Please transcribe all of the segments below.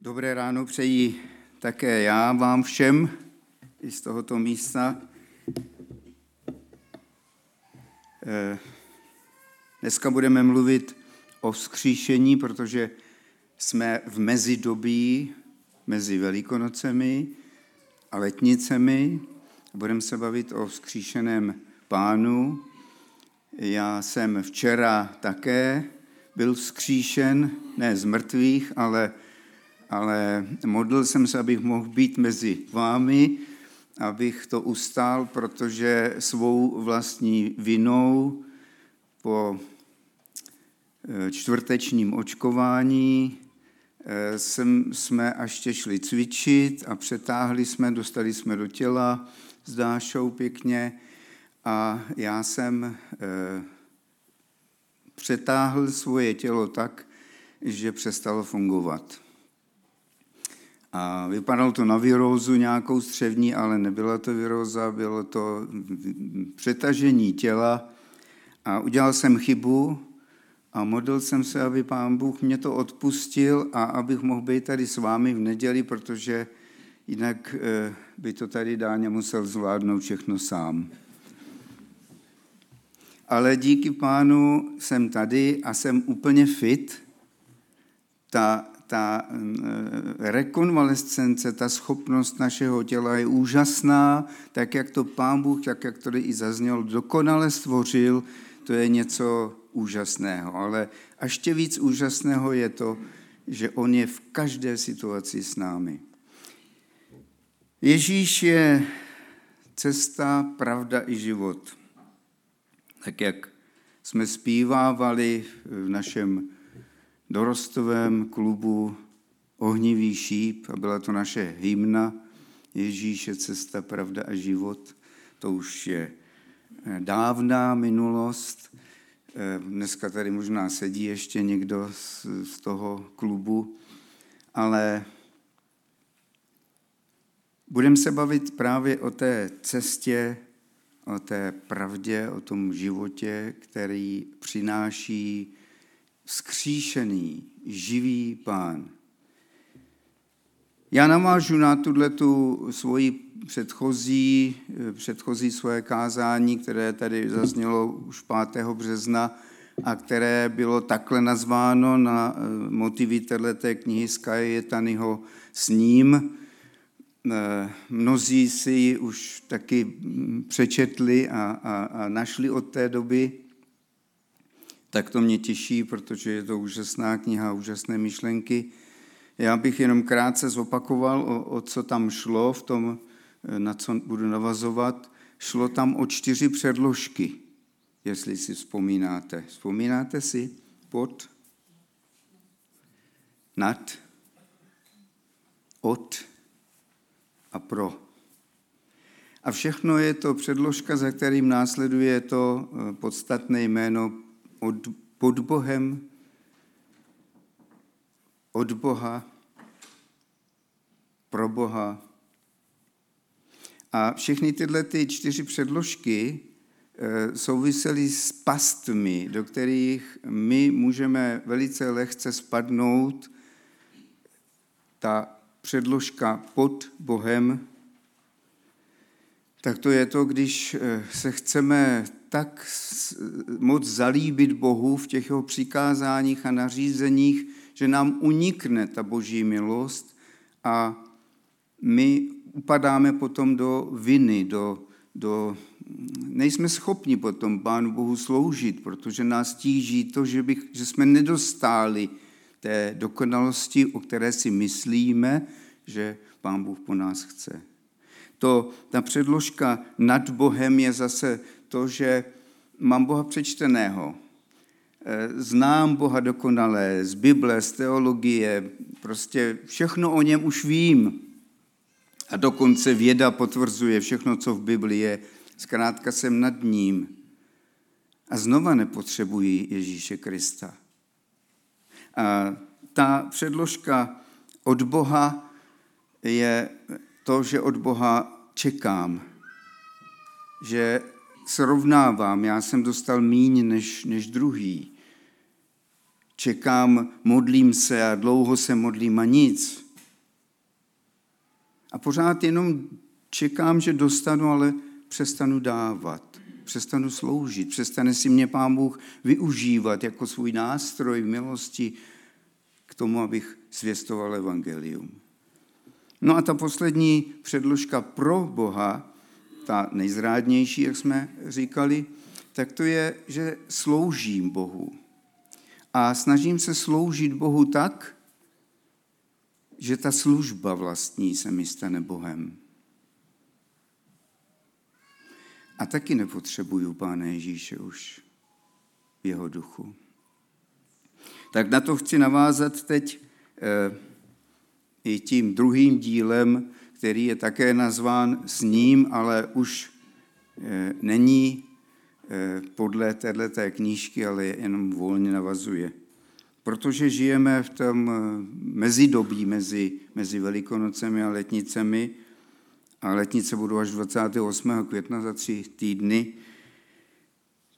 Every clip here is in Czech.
Dobré ráno přeji také já vám všem i z tohoto místa. Eh, dneska budeme mluvit o vzkříšení, protože jsme v mezidobí mezi Velikonocemi a letnicemi. Budeme se bavit o vzkříšeném pánu. Já jsem včera také byl vzkříšen, ne z mrtvých, ale ale modlil jsem se, abych mohl být mezi vámi, abych to ustál, protože svou vlastní vinou po eh, čtvrtečním očkování eh, jsem, jsme až šli cvičit a přetáhli jsme, dostali jsme do těla s Dášou pěkně a já jsem eh, přetáhl svoje tělo tak, že přestalo fungovat. A vypadalo to na virózu nějakou střevní, ale nebyla to viróza, bylo to přetažení těla. A udělal jsem chybu a modlil jsem se, aby pán Bůh mě to odpustil a abych mohl být tady s vámi v neděli, protože jinak eh, by to tady Dáně musel zvládnout všechno sám. Ale díky pánu jsem tady a jsem úplně fit. Ta ta eh, rekonvalescence, ta schopnost našeho těla je úžasná, tak jak to Pán Bůh, tak jak to i zazněl, dokonale stvořil, to je něco úžasného. Ale ještě víc úžasného je to, že On je v každé situaci s námi. Ježíš je cesta, pravda i život. Tak jak jsme zpívávali v našem dorostovém klubu Ohnivý šíp a byla to naše hymna Ježíše, cesta, pravda a život. To už je eh, dávná minulost. Eh, dneska tady možná sedí ještě někdo z, z toho klubu, ale budeme se bavit právě o té cestě, o té pravdě, o tom životě, který přináší vzkříšený, živý pán. Já navážu na tuhle tu svoji předchozí, předchozí svoje kázání, které tady zaznělo už 5. března a které bylo takhle nazváno na eh, motivy té knihy Skajetanyho s ním. Eh, mnozí si ji už taky mm, přečetli a, a, a našli od té doby tak to mě těší, protože je to úžasná kniha, úžasné myšlenky. Já bych jenom krátce zopakoval, o, o co tam šlo, v tom, na co budu navazovat. Šlo tam o čtyři předložky, jestli si vzpomínáte. Vzpomínáte si? Pod, nad, od a pro. A všechno je to předložka, za kterým následuje to eh, podstatné jméno od, pod Bohem, od Boha, pro Boha. A všechny tyhle ty čtyři předložky eh, souvisely s pastmi, do kterých my můžeme velice lehce spadnout. Ta předložka pod Bohem, tak to je to, když eh, se chceme tak moc zalíbit Bohu v těch jeho přikázáních a nařízeních, že nám unikne ta boží milost a my upadáme potom do viny, do, do nejsme schopni potom Pánu Bohu sloužit, protože nás tíží to, že, bych, že jsme nedostáli té dokonalosti, o které si myslíme, že Pán Bůh po nás chce. To, ta předložka nad Bohem je zase to, že mám Boha přečteného, eh, znám Boha dokonale z Bible, z teologie, prostě všechno o něm už vím. A dokonce věda potvrzuje všechno, co v Bibli je. Zkrátka jsem nad ním. A znova nepotřebuji Ježíše Krista. A ta předložka od Boha je to, že od Boha čekám, že srovnávám, já jsem dostal míň než, než druhý. Čekám, modlím se a dlouho se modlím a nic. A pořád jenom čekám, že dostanu, ale přestanu dávat, přestanu sloužit, přestane si mě Pán Bůh využívat jako svůj nástroj v milosti k tomu, abych zvěstoval evangelium. No a ta poslední předložka pro Boha, ta nejzrádnější, jak jsme říkali, tak to je, že sloužím Bohu. A snažím se sloužit Bohu tak, že ta služba vlastní se mi stane Bohem. A taky nepotřebuju Pána Ježíše už v jeho duchu. Tak na to chci navázat teď eh, i tím druhým dílem, který je také nazván s ním, ale už eh, není eh, podle této knížky, ale jenom volně navazuje. Protože žijeme v tom mezidobí mezi, mezi Velikonocemi a letnicemi, a letnice budou až 28. května za tři týdny,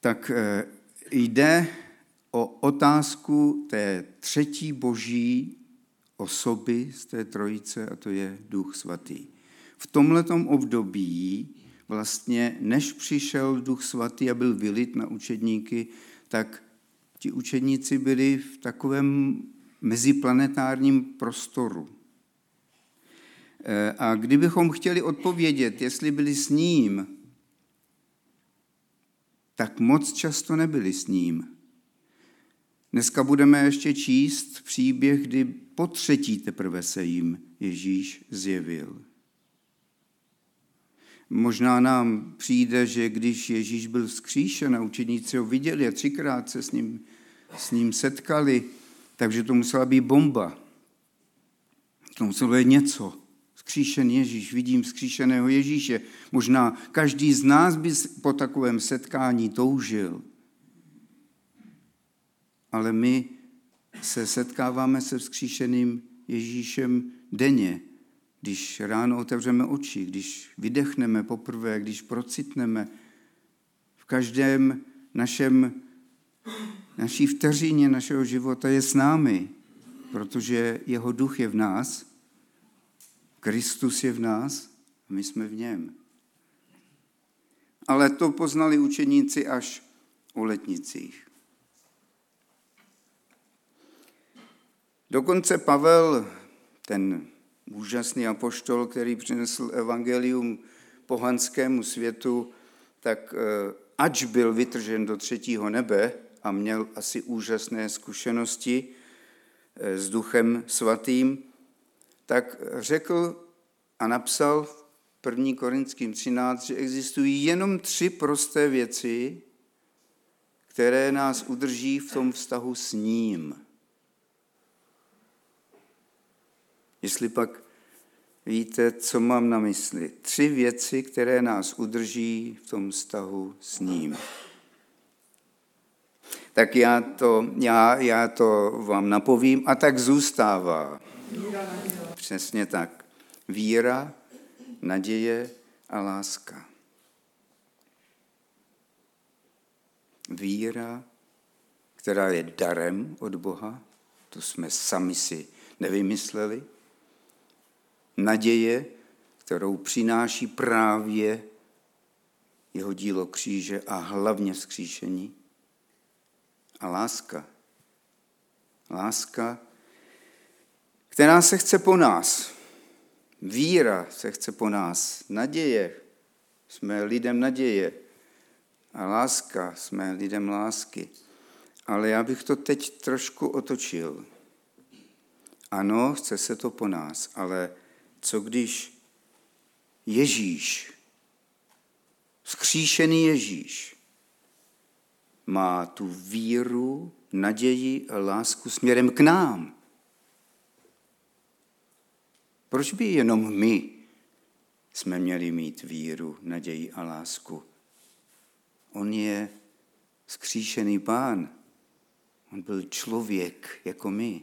tak jde o otázku té třetí boží osoby z té trojice, a to je Duch Svatý. V tomhletom období, vlastně než přišel Duch Svatý a byl vylit na učedníky, tak ti učedníci byli v takovém meziplanetárním prostoru. E, a kdybychom chtěli odpovědět, jestli byli s ním, tak moc často nebyli s ním. Dneska budeme ještě číst příběh, kdy po třetí teprve se jim Ježíš zjevil. Možná nám přijde, že když Ježíš byl vzkříšen a učeníci ho viděli a třikrát se s ním, s ním setkali, takže to musela být bomba. To muselo být něco. Vzkříšen Ježíš, vidím vzkříšeného Ježíše. Možná každý z nás by po takovém setkání toužil ale my se setkáváme se vzkříšeným Ježíšem denně, když ráno otevřeme oči, když vydechneme poprvé, když procitneme v každém našem, naší vteřině našeho života je s námi, protože jeho duch je v nás, Kristus je v nás a my jsme v něm. Ale to poznali učeníci až o letnicích. Dokonce Pavel, ten úžasný apoštol, který přinesl evangelium pohanskému světu, tak eh, ač byl vytržen do třetího nebe a měl asi úžasné zkušenosti eh, s duchem svatým, tak řekl a napsal v 1. Korinským 13, že existují jenom tři prosté věci, které nás udrží v tom vztahu s ním. Jestli pak víte, co mám na mysli. Tři věci, které nás udrží v tom vztahu s ním. Tak já to, já, já to vám napovím a tak zůstává. Přesně tak. Víra, naděje a láska. Víra, která je darem od Boha, to jsme sami si nevymysleli, naděje, kterou přináší právě jeho dílo kříže a hlavně vzkříšení. A láska. Láska, která se chce po nás. Víra se chce po nás. Naděje. Jsme lidem naděje. A láska. Jsme lidem lásky. Ale já bych to teď trošku otočil. Ano, chce se to po nás, ale co když Ježíš, skříšený Ježíš, má tu víru, naději a lásku směrem k nám? Proč by jenom my jsme měli mít víru, naději a lásku? On je skříšený pán. On byl člověk jako my.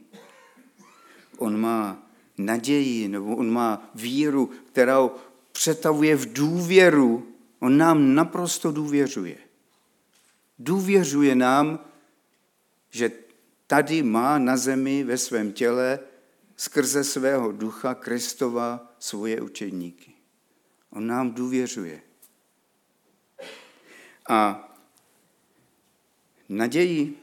On má naději, nebo on má víru, kterou přetavuje v důvěru. On nám naprosto důvěřuje. Důvěřuje nám, že tady má na zemi ve svém těle skrze svého ducha Kristova svoje učedníky. On nám důvěřuje. A naději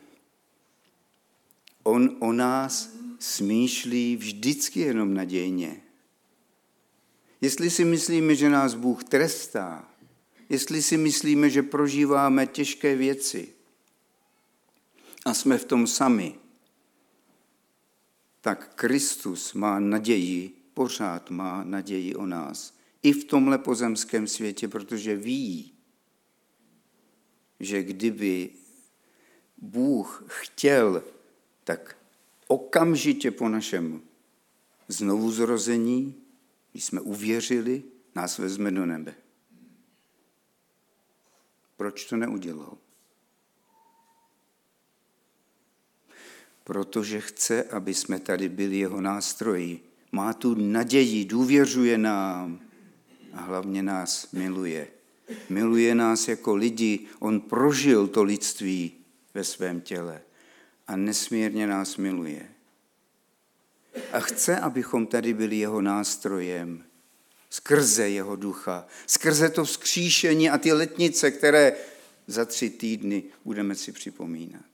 on o nás smýšlí vždycky jenom nadějně. Jestli si myslíme, že nás Bůh trestá, jestli si myslíme, že prožíváme těžké věci a jsme v tom sami, tak Kristus má naději, pořád má naději o nás. I v tomhle pozemském světě, protože ví, že kdyby Bůh chtěl, tak okamžitě po našem znovuzrození, když jsme uvěřili, nás vezme do nebe. Proč to neudělal? Protože chce, aby jsme tady byli jeho nástroji. Má tu naději, důvěřuje nám a hlavně nás miluje. Miluje nás jako lidi. On prožil to lidství ve svém těle a nesmírně nás miluje. A chce, abychom tady byli jeho nástrojem, skrze jeho ducha, skrze to vzkříšení a ty letnice, které za tři týdny budeme si připomínat.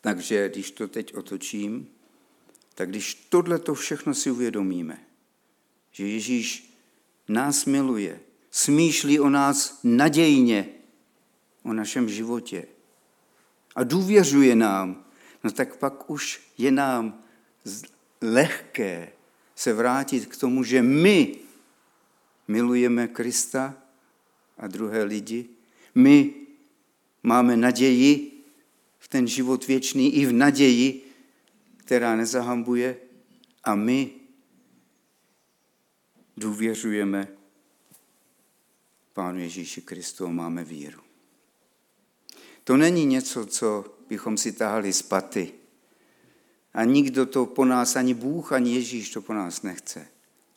Takže když to teď otočím, tak když tohle to všechno si uvědomíme, že Ježíš nás miluje, smýšlí o nás nadějně, o našem životě a důvěřuje nám, no tak pak už je nám lehké se vrátit k tomu, že my milujeme Krista a druhé lidi. My máme naději v ten život věčný i v naději, která nezahambuje a my důvěřujeme Pánu Ježíši Kristu a máme víru. To není něco, co bychom si tahali z paty. A nikdo to po nás, ani Bůh, ani Ježíš to po nás nechce.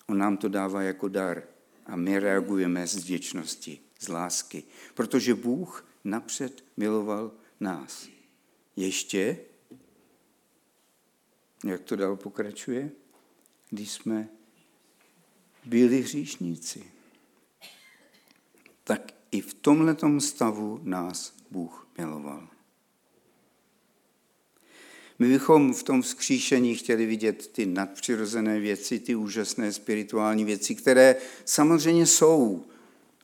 On nám to dává jako dar a my reagujeme z vděčnosti, z lásky, protože Bůh napřed miloval nás. Ještě, jak to dál pokračuje, když jsme byli hříšníci, tak i v tomhletom stavu nás Bůh miloval. My bychom v tom vzkříšení chtěli vidět ty nadpřirozené věci, ty úžasné spirituální věci, které samozřejmě jsou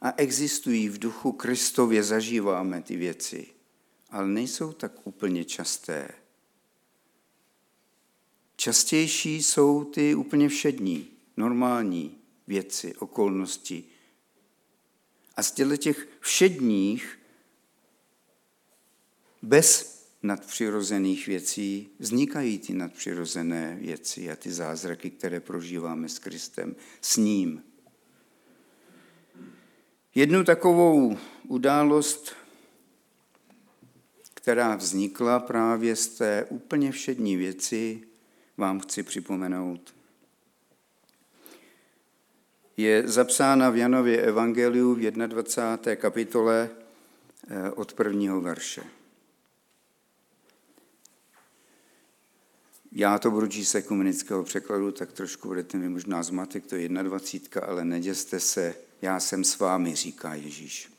a existují v duchu Kristově, zažíváme ty věci, ale nejsou tak úplně časté. Častější jsou ty úplně všední, normální věci, okolnosti. A z těch všedních bez nadpřirozených věcí vznikají ty nadpřirozené věci a ty zázraky, které prožíváme s Kristem, s ním. Jednu takovou událost, která vznikla právě z té úplně všední věci, vám chci připomenout. Je zapsána v Janově Evangeliu v 21. kapitole eh, od prvního verše. Já to budu číst ekumenického překladu, tak trošku budete mi možná zmatek, to je 21, ale neděste se, já jsem s vámi, říká Ježíš.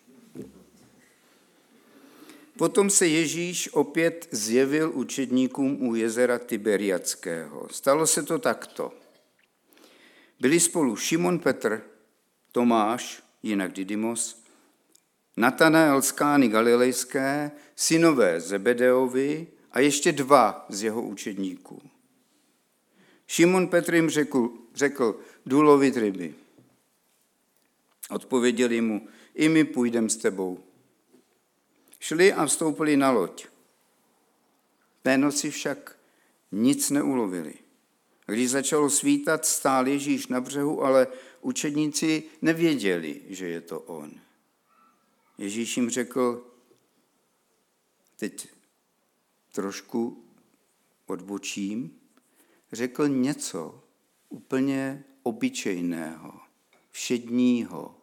Potom se Ježíš opět zjevil učedníkům u jezera Tiberiackého. Stalo se to takto. Byli spolu Šimon Petr, Tomáš, jinak Didymos, Natanael z Kány Galilejské, synové Zebedeovi a ještě dva z jeho učedníků. Šimon Petr jim řekl, řekl jdu lovit ryby. Odpověděli mu, i my půjdeme s tebou. Šli a vstoupili na loď. Té noci však nic neulovili. Když začalo svítat, stál Ježíš na břehu, ale učedníci nevěděli, že je to on. Ježíš jim řekl, teď trošku odbočím, řekl něco úplně obyčejného, všedního.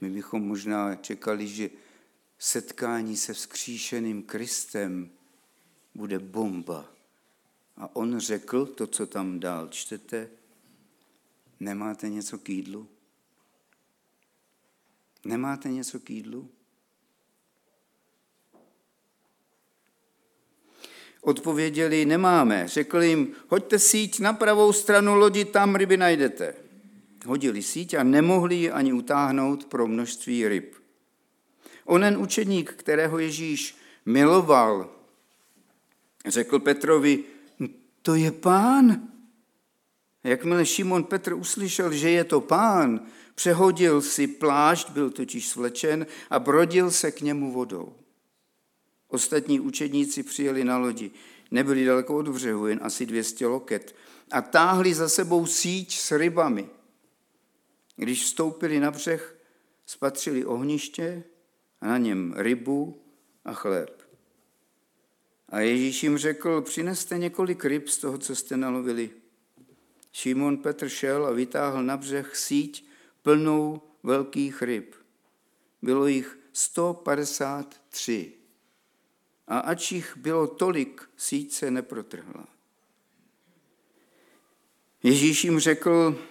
My bychom možná čekali, že setkání se vzkříšeným Kristem bude bomba. A on řekl to, co tam dál čtete, nemáte něco k jídlu? Nemáte něco k jídlu? Odpověděli, nemáme. Řekl jim, hoďte síť na pravou stranu lodi, tam ryby najdete. Hodili síť a nemohli ji ani utáhnout pro množství ryb. Onen učedník, kterého Ježíš miloval, řekl Petrovi, to je pán. Jakmile Šimon Petr uslyšel, že je to pán, přehodil si plášť, byl totiž svlečen a brodil se k němu vodou. Ostatní učedníci přijeli na lodi. Nebyli daleko od břehu, jen asi 200 loket. A táhli za sebou síť s rybami. Když vstoupili na břeh, spatřili ohniště a na něm rybu a chléb. A Ježíš jim řekl, přineste několik ryb z toho, co jste nalovili. Šimon Petr šel a vytáhl na břeh síť plnou velkých ryb. Bylo jich 153. A ač jich bylo tolik, síť se neprotrhla. Ježíš jim řekl,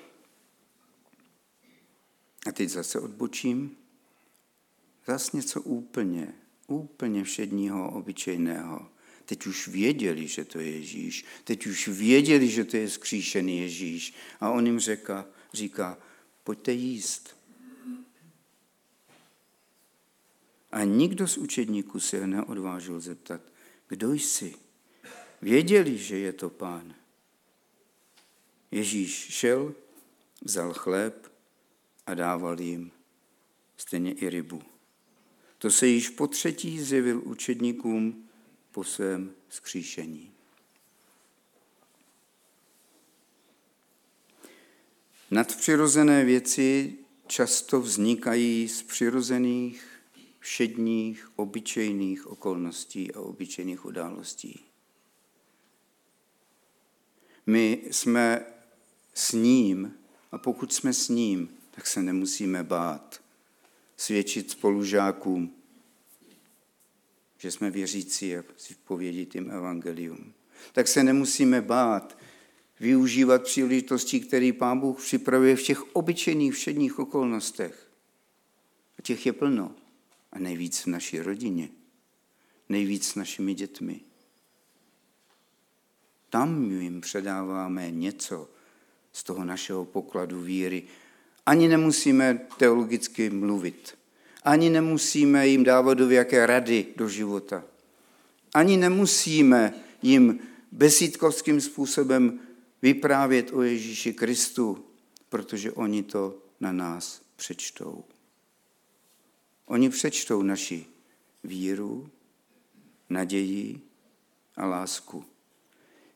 a teď zase odbočím, zase něco úplně, úplně všedního, obyčejného. Teď už věděli, že to je Ježíš. Teď už věděli, že to je skříšený Ježíš. A on jim říká, říká pojďte jíst. A nikdo z učedníků se neodvážil zeptat, kdo jsi? Věděli, že je to pán. Ježíš šel, vzal chléb a dával jim stejně i rybu. To se již po třetí zjevil učedníkům po svém skříšení. Nadpřirozené věci často vznikají z přirozených, všedních, obyčejných okolností a obyčejných událostí. My jsme s ním a pokud jsme s ním, tak se nemusíme bát svědčit spolužákům, že jsme věřící a povědět jim evangelium. Tak se nemusíme bát využívat příležitostí, které Pán Bůh připravuje v těch obyčejných všedních okolnostech. A těch je plno. A nejvíc v naší rodině. Nejvíc s našimi dětmi. Tam jim předáváme něco z toho našeho pokladu víry. Ani nemusíme teologicky mluvit. Ani nemusíme jim dávat do jaké rady do života. Ani nemusíme jim besídkovským způsobem vyprávět o Ježíši Kristu, protože oni to na nás přečtou. Oni přečtou naši víru, naději a lásku.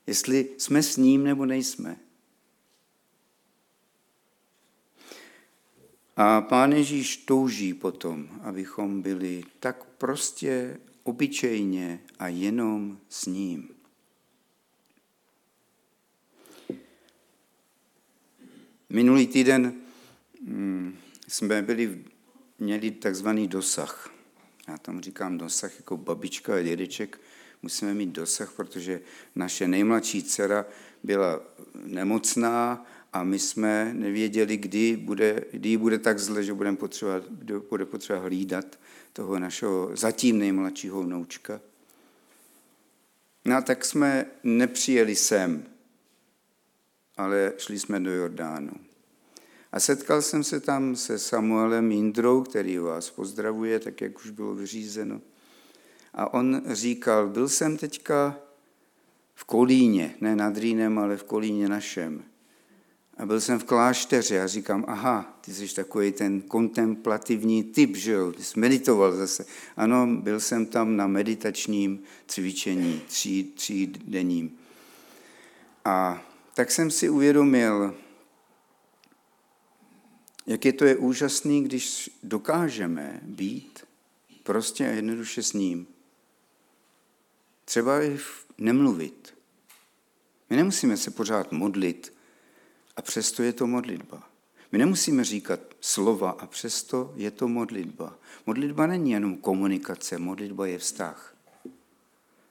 Jestli jsme s ním nebo nejsme. A Pán Ježíš touží potom, abychom byli tak prostě obyčejně a jenom s ním. Minulý týden mm, jsme byli, měli takzvaný dosah. Já tam říkám dosah jako babička a dědeček. Musíme mít dosah, protože naše nejmladší dcera byla nemocná a my jsme nevěděli, kdy, bude, kdy bude tak zle, že budeme potřeba, bude potřeba hlídat toho našeho zatím nejmladšího vnoučka. No a tak jsme nepřijeli sem, ale šli jsme do Jordánu. A setkal jsem se tam se Samuelem Jindrou, který vás pozdravuje, tak jak už bylo vyřízeno. A on říkal, byl jsem teďka v Kolíně, ne nad Rýnem, ale v Kolíně našem. A byl jsem v klášteře a říkám, aha, ty jsi takový ten kontemplativní typ, že jo, ty jsi meditoval zase. Ano, byl jsem tam na meditačním cvičení, tří, tří denním. A tak jsem si uvědomil, jak je to je úžasný, když dokážeme být prostě a jednoduše s ním. Třeba i nemluvit. My nemusíme se pořád modlit a přesto je to modlitba. My nemusíme říkat slova a přesto je to modlitba. Modlitba není jenom komunikace, modlitba je vztah.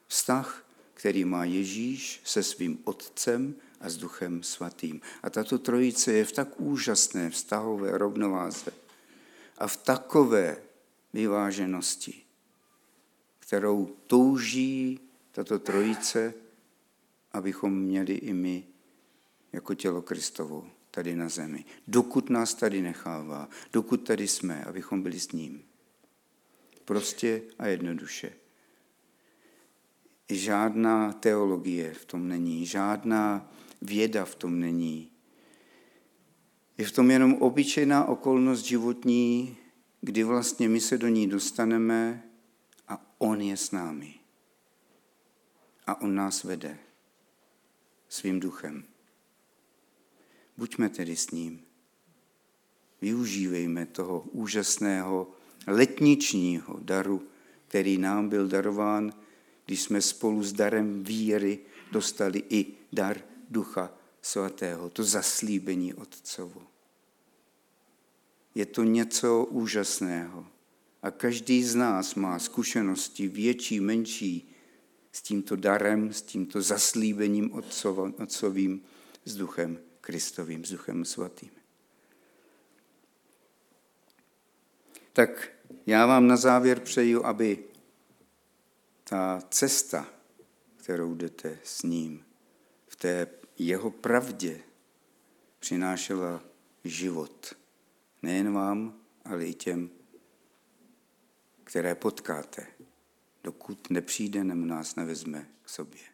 Vztah který má Ježíš se svým Otcem a s Duchem Svatým. A tato trojice je v tak úžasné vztahové rovnováze a v takové vyváženosti, kterou touží tato trojice, abychom měli i my jako tělo Kristovo tady na zemi. Dokud nás tady nechává, dokud tady jsme, abychom byli s ním. Prostě a jednoduše. Žádná teologie v tom není, žádná věda v tom není. Je v tom jenom obyčejná okolnost životní, kdy vlastně my se do ní dostaneme a On je s námi. A On nás vede svým duchem. Buďme tedy s ním. Využívejme toho úžasného letničního daru, který nám byl darován, když jsme spolu s darem víry dostali i dar Ducha Svatého, to zaslíbení Otcovo. Je to něco úžasného. A každý z nás má zkušenosti větší, menší s tímto darem, s tímto zaslíbením Otcovým, s Duchem Kristovým, s Duchem Svatým. Tak já vám na závěr přeju, aby ta cesta, kterou jdete s ním, v té jeho pravdě přinášela život. Nejen vám, ale i těm, které potkáte, dokud nepřijde, nebo nás nevezme k sobě.